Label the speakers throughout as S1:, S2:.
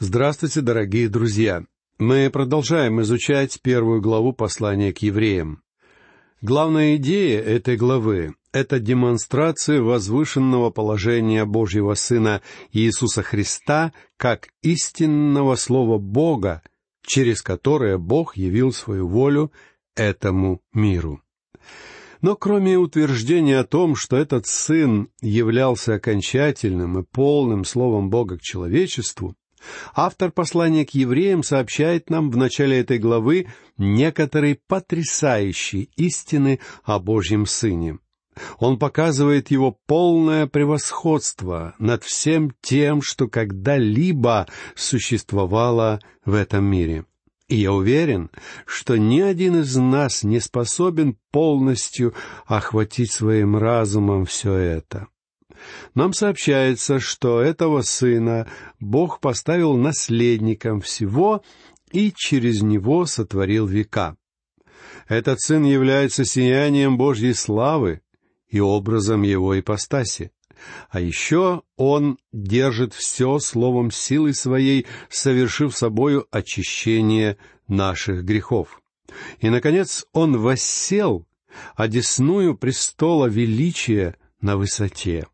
S1: Здравствуйте, дорогие друзья! Мы продолжаем изучать первую главу послания к евреям. Главная идея этой главы — это демонстрация возвышенного положения Божьего Сына Иисуса Христа как истинного Слова Бога, через которое Бог явил свою волю этому миру. Но кроме утверждения о том, что этот Сын являлся окончательным и полным Словом Бога к человечеству, Автор послания к евреям сообщает нам в начале этой главы некоторые потрясающие истины о Божьем Сыне. Он показывает его полное превосходство над всем тем, что когда-либо существовало в этом мире. И я уверен, что ни один из нас не способен полностью охватить своим разумом все это нам сообщается, что этого сына Бог поставил наследником всего и через него сотворил века. Этот сын является сиянием Божьей славы и образом его ипостаси. А еще он держит все словом силы своей, совершив собою очищение наших грехов. И, наконец, он воссел, одесную престола величия на высоте.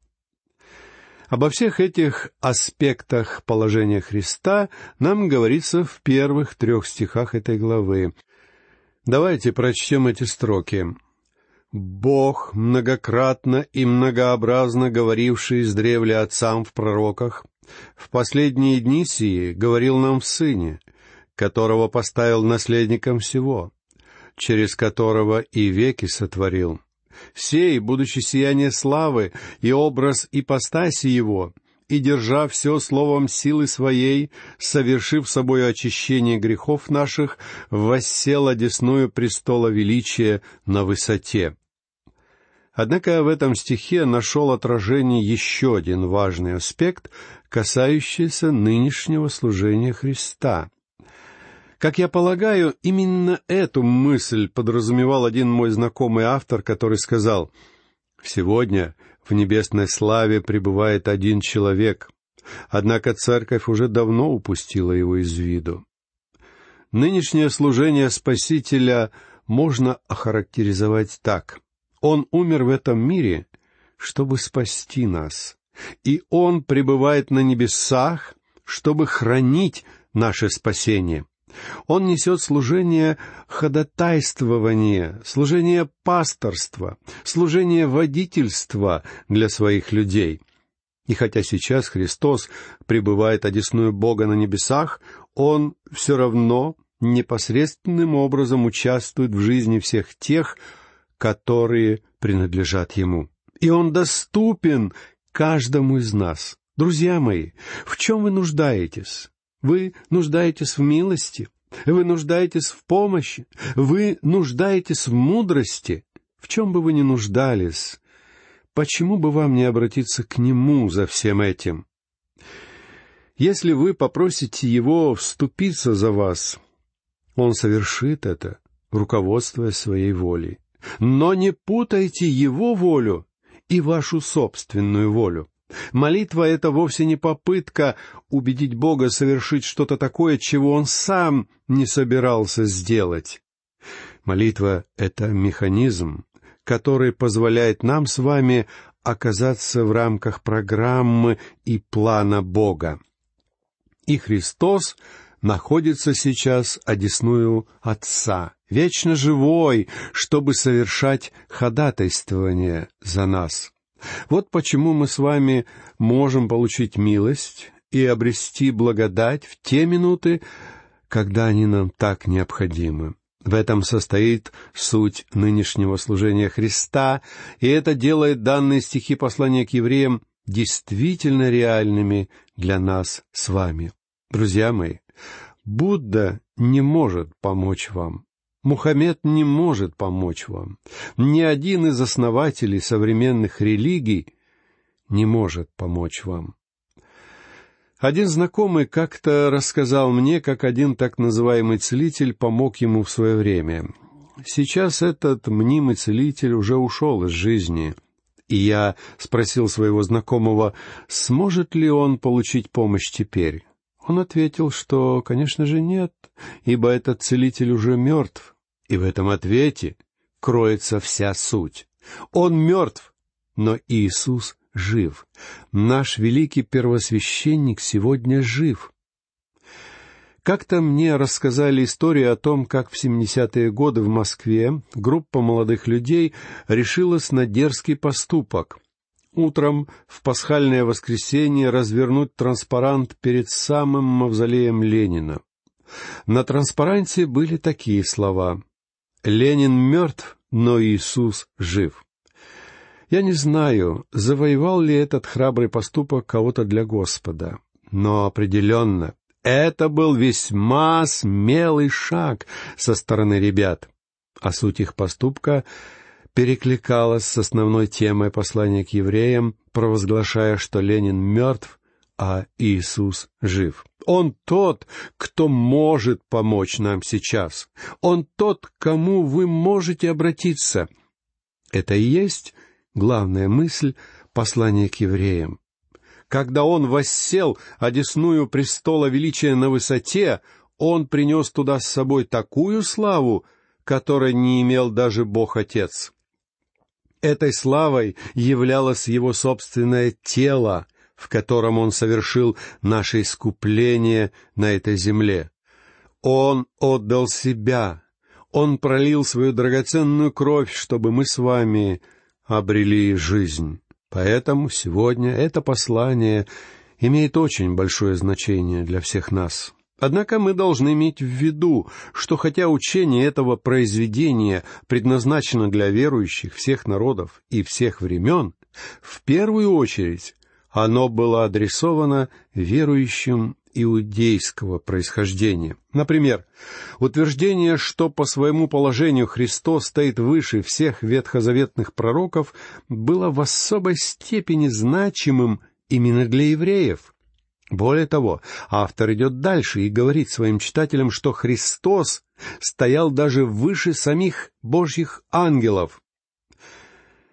S1: Обо всех этих аспектах положения Христа нам говорится в первых трех стихах этой главы. Давайте прочтем эти строки. «Бог, многократно и многообразно говоривший с древля отцам в пророках, в последние дни сии говорил нам в Сыне, которого поставил наследником всего, через которого и веки сотворил» сей, будучи сияние славы и образ ипостаси его, и, держа все словом силы своей, совершив собою очищение грехов наших, воссел одесную престола величия на высоте. Однако в этом стихе нашел отражение еще один важный аспект, касающийся нынешнего служения Христа. Как я полагаю, именно эту мысль подразумевал один мой знакомый автор, который сказал, «Сегодня в небесной славе пребывает один человек, однако церковь уже давно упустила его из виду». Нынешнее служение Спасителя можно охарактеризовать так. Он умер в этом мире, чтобы спасти нас, и Он пребывает на небесах, чтобы хранить наше спасение — он несет служение ходатайствования, служение пасторства, служение водительства для своих людей. И хотя сейчас Христос пребывает одесную Бога на небесах, Он все равно непосредственным образом участвует в жизни всех тех, которые принадлежат Ему. И Он доступен каждому из нас. Друзья мои, в чем вы нуждаетесь? Вы нуждаетесь в милости, вы нуждаетесь в помощи, вы нуждаетесь в мудрости. В чем бы вы ни нуждались, почему бы вам не обратиться к Нему за всем этим? Если вы попросите Его вступиться за вас, Он совершит это, руководствуясь своей волей. Но не путайте Его волю и вашу собственную волю. Молитва — это вовсе не попытка убедить Бога совершить что-то такое, чего Он сам не собирался сделать. Молитва — это механизм, который позволяет нам с вами оказаться в рамках программы и плана Бога. И Христос находится сейчас одесную Отца, вечно живой, чтобы совершать ходатайствование за нас. Вот почему мы с вами можем получить милость и обрести благодать в те минуты, когда они нам так необходимы. В этом состоит суть нынешнего служения Христа, и это делает данные стихи послания к евреям действительно реальными для нас с вами. Друзья мои, Будда не может помочь вам. Мухаммед не может помочь вам. Ни один из основателей современных религий не может помочь вам. Один знакомый как-то рассказал мне, как один так называемый целитель помог ему в свое время. Сейчас этот мнимый целитель уже ушел из жизни, и я спросил своего знакомого, сможет ли он получить помощь теперь. Он ответил, что, конечно же, нет, ибо этот целитель уже мертв, и в этом ответе кроется вся суть. Он мертв, но Иисус жив. Наш великий первосвященник сегодня жив. Как-то мне рассказали историю о том, как в 70-е годы в Москве группа молодых людей решилась на дерзкий поступок. Утром в пасхальное воскресенье развернуть транспарант перед самым мавзолеем Ленина. На транспаранте были такие слова «Ленин мертв, но Иисус жив». Я не знаю, завоевал ли этот храбрый поступок кого-то для Господа, но определенно это был весьма смелый шаг со стороны ребят, а суть их поступка перекликалась с основной темой послания к евреям, провозглашая, что Ленин мертв, а Иисус жив. Он тот, кто может помочь нам сейчас. Он тот, к кому вы можете обратиться. Это и есть главная мысль послания к евреям. Когда он воссел одесную престола величия на высоте, он принес туда с собой такую славу, которой не имел даже Бог-Отец. Этой славой являлось его собственное тело, в котором он совершил наше искупление на этой земле. Он отдал себя, он пролил свою драгоценную кровь, чтобы мы с вами обрели жизнь. Поэтому сегодня это послание имеет очень большое значение для всех нас. Однако мы должны иметь в виду, что хотя учение этого произведения предназначено для верующих всех народов и всех времен, в первую очередь оно было адресовано верующим иудейского происхождения. Например, утверждение, что по своему положению Христос стоит выше всех ветхозаветных пророков, было в особой степени значимым именно для евреев. Более того, автор идет дальше и говорит своим читателям, что Христос стоял даже выше самих Божьих ангелов.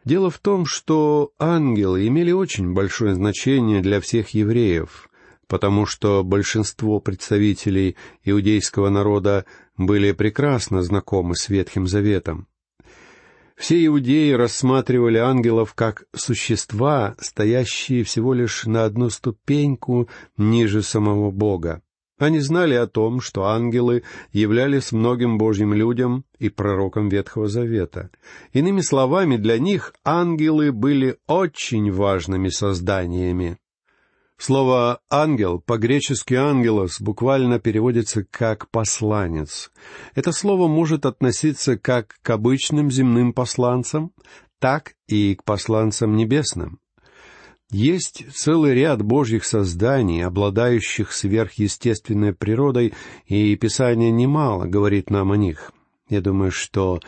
S1: Дело в том, что ангелы имели очень большое значение для всех евреев потому что большинство представителей иудейского народа были прекрасно знакомы с Ветхим Заветом. Все иудеи рассматривали ангелов как существа, стоящие всего лишь на одну ступеньку ниже самого Бога. Они знали о том, что ангелы являлись многим Божьим людям и пророкам Ветхого Завета. Иными словами, для них ангелы были очень важными созданиями. Слово «ангел» по-гречески «ангелос» буквально переводится как «посланец». Это слово может относиться как к обычным земным посланцам, так и к посланцам небесным. Есть целый ряд божьих созданий, обладающих сверхъестественной природой, и Писание немало говорит нам о них. Я думаю, что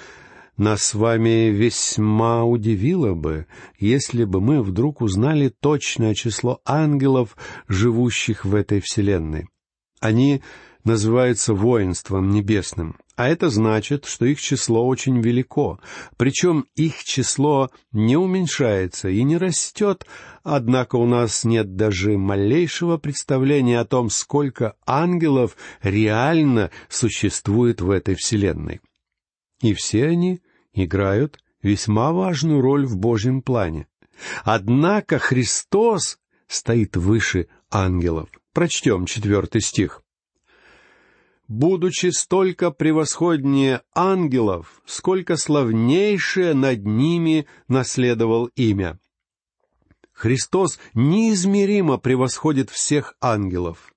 S1: нас с вами весьма удивило бы, если бы мы вдруг узнали точное число ангелов, живущих в этой вселенной. Они называются воинством небесным, а это значит, что их число очень велико, причем их число не уменьшается и не растет, однако у нас нет даже малейшего представления о том, сколько ангелов реально существует в этой вселенной. И все они играют весьма важную роль в Божьем плане. Однако Христос стоит выше ангелов. Прочтем четвертый стих. «Будучи столько превосходнее ангелов, сколько славнейшее над ними наследовал имя». Христос неизмеримо превосходит всех ангелов.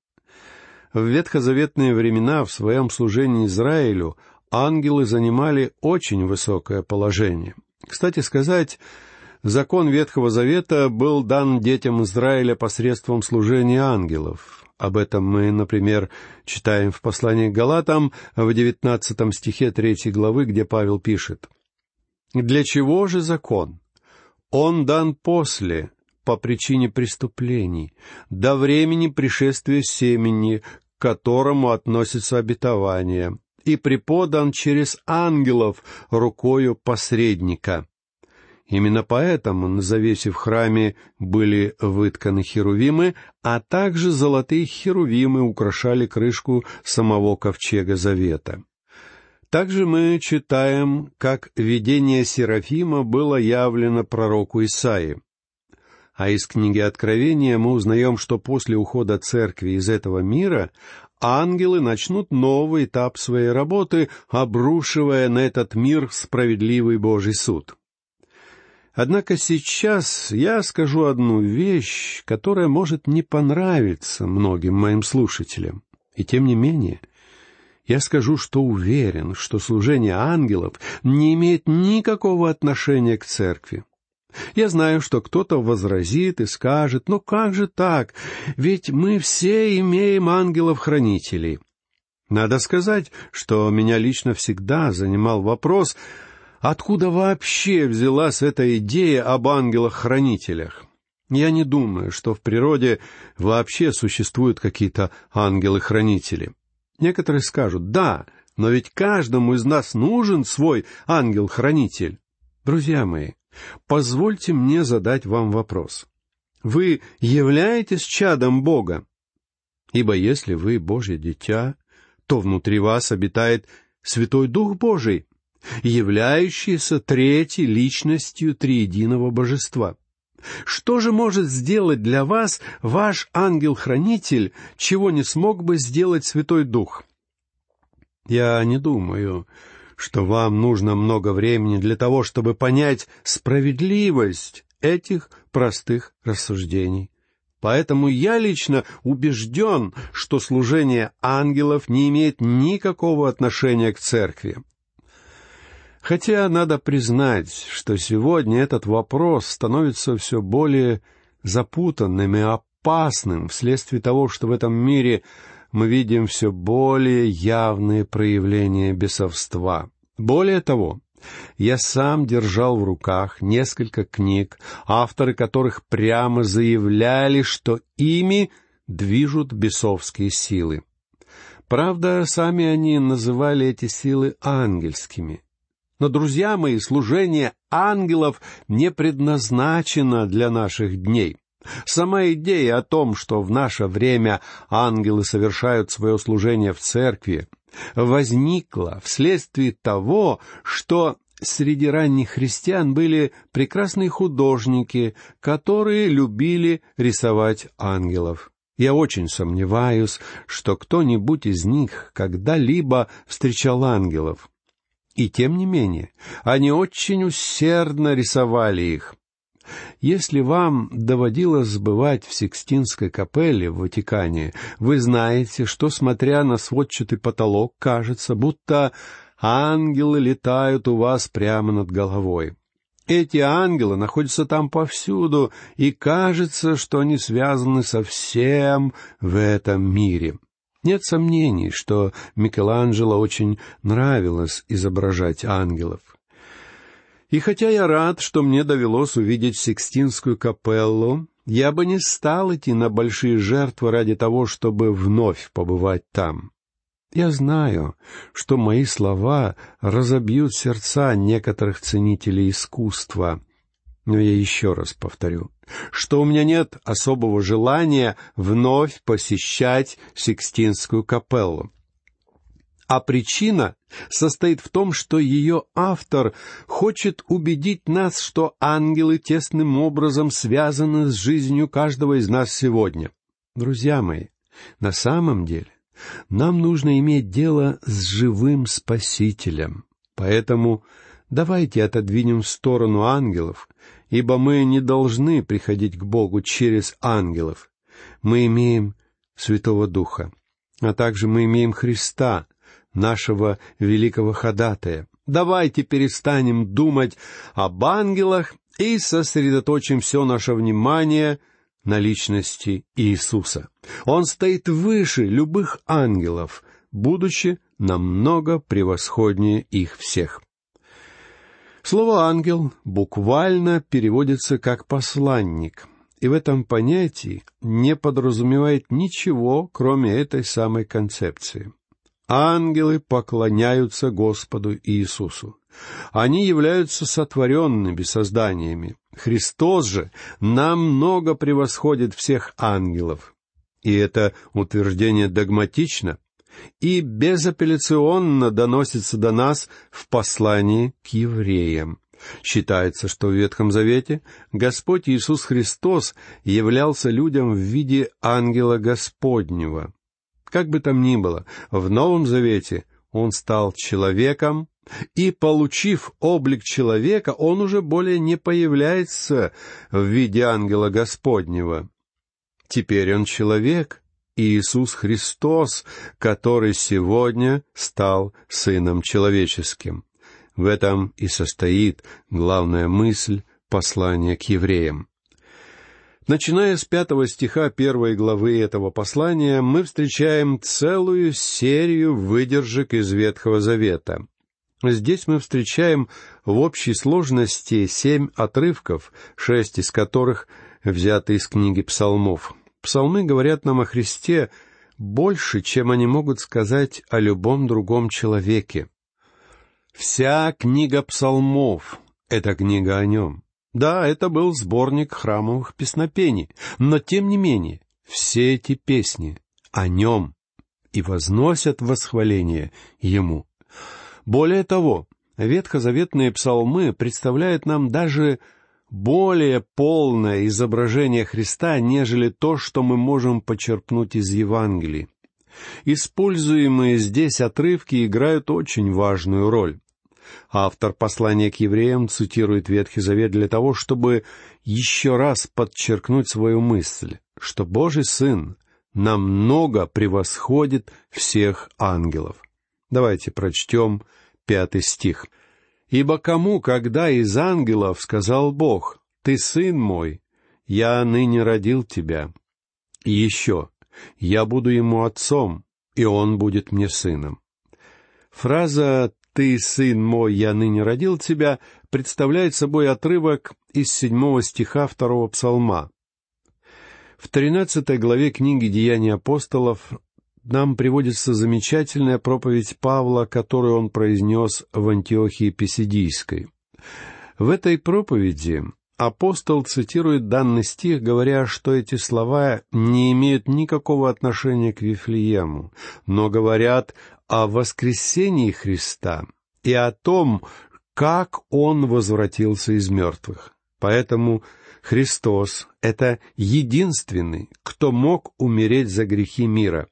S1: В ветхозаветные времена в своем служении Израилю ангелы занимали очень высокое положение. Кстати сказать, закон Ветхого Завета был дан детям Израиля посредством служения ангелов. Об этом мы, например, читаем в послании к Галатам в девятнадцатом стихе третьей главы, где Павел пишет. «Для чего же закон? Он дан после, по причине преступлений, до времени пришествия семени, к которому относится обетование, и преподан через ангелов рукою посредника. Именно поэтому на завесе в храме были вытканы херувимы, а также золотые херувимы украшали крышку самого ковчега завета. Также мы читаем, как видение Серафима было явлено пророку Исаии. А из книги Откровения мы узнаем, что после ухода церкви из этого мира ангелы начнут новый этап своей работы, обрушивая на этот мир справедливый Божий суд. Однако сейчас я скажу одну вещь, которая может не понравиться многим моим слушателям. И тем не менее, я скажу, что уверен, что служение ангелов не имеет никакого отношения к церкви. Я знаю, что кто-то возразит и скажет, ну как же так, ведь мы все имеем ангелов-хранителей. Надо сказать, что меня лично всегда занимал вопрос, откуда вообще взялась эта идея об ангелах-хранителях. Я не думаю, что в природе вообще существуют какие-то ангелы-хранители. Некоторые скажут, да, но ведь каждому из нас нужен свой ангел-хранитель. Друзья мои, Позвольте мне задать вам вопрос. Вы являетесь чадом Бога? Ибо если вы Божье дитя, то внутри вас обитает Святой Дух Божий, являющийся третьей личностью триединого божества. Что же может сделать для вас ваш ангел-хранитель, чего не смог бы сделать Святой Дух? Я не думаю, что вам нужно много времени для того, чтобы понять справедливость этих простых рассуждений. Поэтому я лично убежден, что служение ангелов не имеет никакого отношения к церкви. Хотя надо признать, что сегодня этот вопрос становится все более запутанным и опасным вследствие того, что в этом мире мы видим все более явные проявления бесовства. Более того, я сам держал в руках несколько книг, авторы которых прямо заявляли, что ими движут бесовские силы. Правда, сами они называли эти силы ангельскими. Но, друзья мои, служение ангелов не предназначено для наших дней. Сама идея о том, что в наше время ангелы совершают свое служение в церкви, возникла вследствие того, что среди ранних христиан были прекрасные художники, которые любили рисовать ангелов. Я очень сомневаюсь, что кто-нибудь из них когда-либо встречал ангелов. И тем не менее, они очень усердно рисовали их. Если вам доводилось бывать в Сикстинской капелле в Ватикане, вы знаете, что, смотря на сводчатый потолок, кажется, будто ангелы летают у вас прямо над головой. Эти ангелы находятся там повсюду, и кажется, что они связаны со всем в этом мире. Нет сомнений, что Микеланджело очень нравилось изображать ангелов. И хотя я рад, что мне довелось увидеть Сикстинскую капеллу, я бы не стал идти на большие жертвы ради того, чтобы вновь побывать там. Я знаю, что мои слова разобьют сердца некоторых ценителей искусства, но я еще раз повторю, что у меня нет особого желания вновь посещать Сикстинскую капеллу. А причина состоит в том, что ее автор хочет убедить нас, что ангелы тесным образом связаны с жизнью каждого из нас сегодня. Друзья мои, на самом деле нам нужно иметь дело с живым Спасителем. Поэтому давайте отодвинем в сторону ангелов, ибо мы не должны приходить к Богу через ангелов. Мы имеем Святого Духа, а также мы имеем Христа, нашего великого ходатая. Давайте перестанем думать об ангелах и сосредоточим все наше внимание на личности Иисуса. Он стоит выше любых ангелов, будучи намного превосходнее их всех. Слово «ангел» буквально переводится как «посланник», и в этом понятии не подразумевает ничего, кроме этой самой концепции. Ангелы поклоняются Господу Иисусу. Они являются сотворенными созданиями. Христос же намного превосходит всех ангелов. И это утверждение догматично и безапелляционно доносится до нас в послании к евреям. Считается, что в Ветхом Завете Господь Иисус Христос являлся людям в виде ангела Господнего. Как бы там ни было, в Новом Завете Он стал человеком, и, получив облик человека, Он уже более не появляется в виде ангела Господнего. Теперь Он человек, Иисус Христос, который сегодня стал Сыном Человеческим. В этом и состоит главная мысль послания к евреям. Начиная с пятого стиха первой главы этого послания, мы встречаем целую серию выдержек из Ветхого Завета. Здесь мы встречаем в общей сложности семь отрывков, шесть из которых взяты из книги псалмов. Псалмы говорят нам о Христе больше, чем они могут сказать о любом другом человеке. Вся книга псалмов — это книга о нем. Да, это был сборник храмовых песнопений, но тем не менее все эти песни о нем и возносят восхваление ему. Более того, ветхозаветные псалмы представляют нам даже более полное изображение Христа, нежели то, что мы можем почерпнуть из Евангелий. Используемые здесь отрывки играют очень важную роль. Автор послания к евреям цитирует Ветхий Завет для того, чтобы еще раз подчеркнуть свою мысль, что Божий Сын намного превосходит всех ангелов. Давайте прочтем пятый стих. «Ибо кому, когда из ангелов сказал Бог, «Ты сын мой, я ныне родил тебя», и еще, «Я буду ему отцом, и он будет мне сыном». Фраза «Ты, сын мой, я ныне родил тебя» представляет собой отрывок из седьмого стиха второго псалма. В тринадцатой главе книги «Деяния апостолов» нам приводится замечательная проповедь Павла, которую он произнес в Антиохии Писидийской. В этой проповеди апостол цитирует данный стих, говоря, что эти слова не имеют никакого отношения к Вифлеему, но говорят о воскресении Христа и о том, как Он возвратился из мертвых. Поэтому Христос — это единственный, кто мог умереть за грехи мира.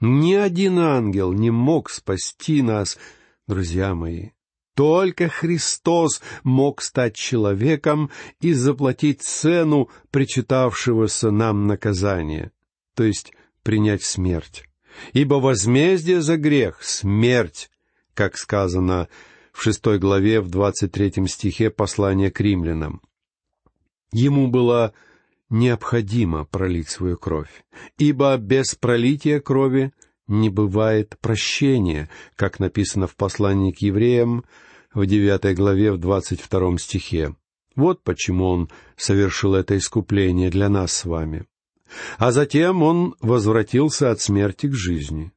S1: Ни один ангел не мог спасти нас, друзья мои. Только Христос мог стать человеком и заплатить цену причитавшегося нам наказания, то есть принять смерть. Ибо возмездие за грех — смерть, как сказано в шестой главе в двадцать третьем стихе послания к римлянам. Ему было необходимо пролить свою кровь, ибо без пролития крови не бывает прощения, как написано в послании к евреям в девятой главе в двадцать втором стихе. Вот почему он совершил это искупление для нас с вами. А затем он возвратился от смерти к жизни.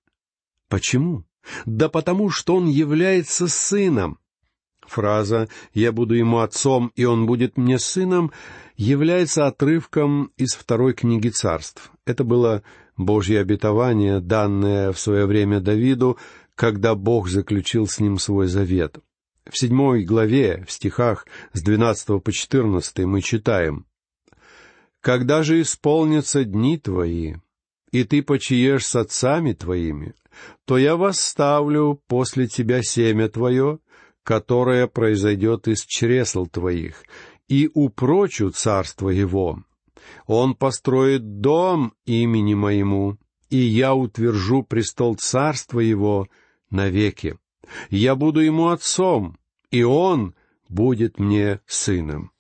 S1: Почему? Да потому что он является сыном. Фраза «Я буду ему отцом, и он будет мне сыном» является отрывком из второй книги царств. Это было Божье обетование, данное в свое время Давиду, когда Бог заключил с ним свой завет. В седьмой главе, в стихах с двенадцатого по четырнадцатый мы читаем когда же исполнятся дни твои, и ты почиешь с отцами твоими, то я восставлю после тебя семя твое, которое произойдет из чресл твоих, и упрочу царство его. Он построит дом имени моему, и я утвержу престол царства его навеки. Я буду ему отцом, и он будет мне сыном.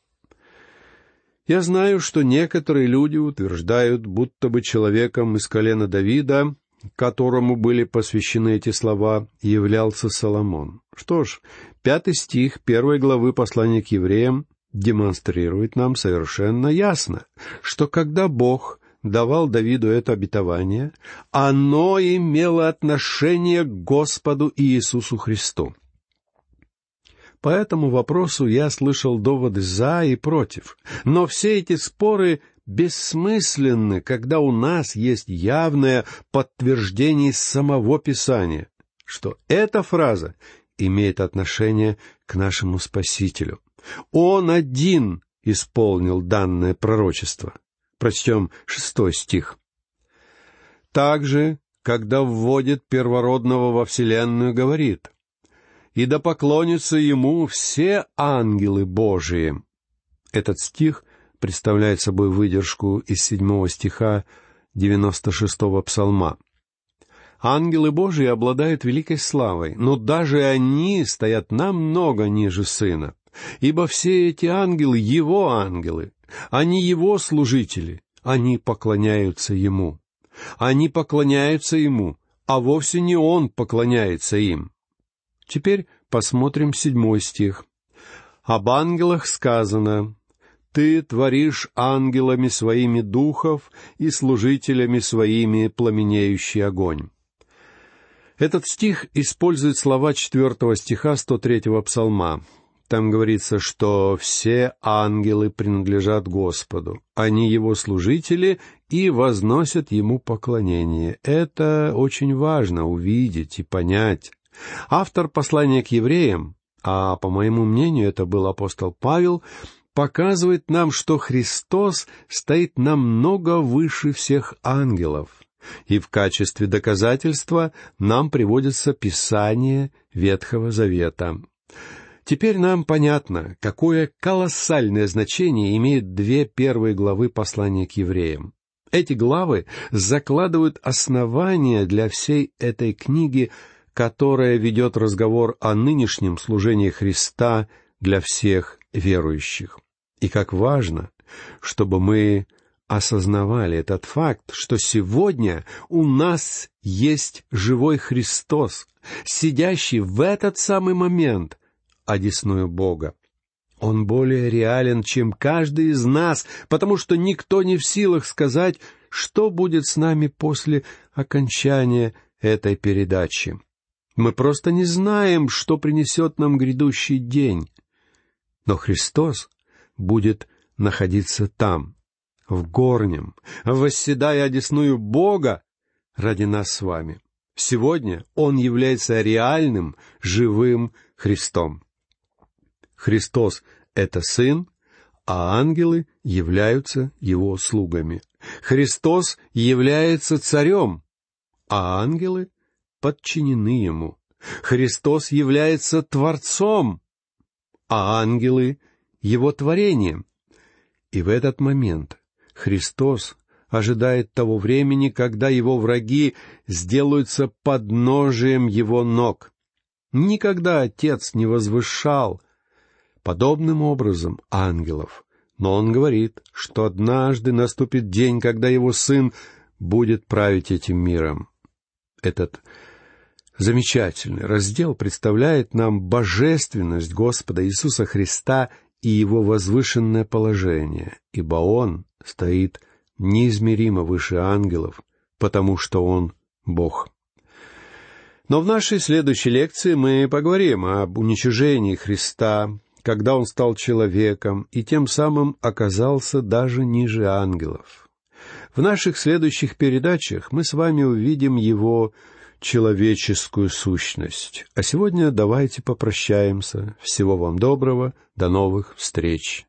S1: Я знаю, что некоторые люди утверждают, будто бы человеком из колена Давида, которому были посвящены эти слова, являлся Соломон. Что ж, пятый стих первой главы послания к евреям демонстрирует нам совершенно ясно, что когда Бог давал Давиду это обетование, оно имело отношение к Господу Иисусу Христу. По этому вопросу я слышал доводы «за» и «против». Но все эти споры бессмысленны, когда у нас есть явное подтверждение самого Писания, что эта фраза имеет отношение к нашему Спасителю. Он один исполнил данное пророчество. Прочтем шестой стих. Также, когда вводит первородного во Вселенную, говорит, «И да поклонятся ему все ангелы Божии». Этот стих представляет собой выдержку из седьмого стиха девяносто шестого псалма. Ангелы Божии обладают великой славой, но даже они стоят намного ниже Сына, ибо все эти ангелы — Его ангелы, они Его служители, они поклоняются Ему. Они поклоняются Ему, а вовсе не Он поклоняется им. Теперь посмотрим седьмой стих. Об ангелах сказано, «Ты творишь ангелами своими духов и служителями своими пламенеющий огонь». Этот стих использует слова четвертого стиха 103-го псалма. Там говорится, что все ангелы принадлежат Господу, они Его служители и возносят Ему поклонение. Это очень важно увидеть и понять. Автор послания к евреям, а по моему мнению это был апостол Павел, показывает нам, что Христос стоит намного выше всех ангелов. И в качестве доказательства нам приводится Писание Ветхого Завета. Теперь нам понятно, какое колоссальное значение имеют две первые главы послания к евреям. Эти главы закладывают основания для всей этой книги, которая ведет разговор о нынешнем служении Христа для всех верующих. И как важно, чтобы мы осознавали этот факт, что сегодня у нас есть живой Христос, сидящий в этот самый момент одесную Бога. Он более реален, чем каждый из нас, потому что никто не в силах сказать, что будет с нами после окончания этой передачи. Мы просто не знаем, что принесет нам грядущий день. Но Христос будет находиться там, в горнем, восседая одесную Бога ради нас с вами. Сегодня Он является реальным, живым Христом. Христос — это Сын, а ангелы являются Его слугами. Христос является Царем, а ангелы подчинены Ему. Христос является Творцом, а ангелы — Его творением. И в этот момент Христос ожидает того времени, когда Его враги сделаются подножием Его ног. Никогда Отец не возвышал подобным образом ангелов. Но он говорит, что однажды наступит день, когда его сын будет править этим миром. Этот замечательный раздел представляет нам божественность Господа Иисуса Христа и его возвышенное положение, ибо он стоит неизмеримо выше ангелов, потому что он Бог. Но в нашей следующей лекции мы поговорим об уничижении Христа, когда он стал человеком и тем самым оказался даже ниже ангелов. В наших следующих передачах мы с вами увидим его человеческую сущность. А сегодня давайте попрощаемся. Всего вам доброго, до новых встреч.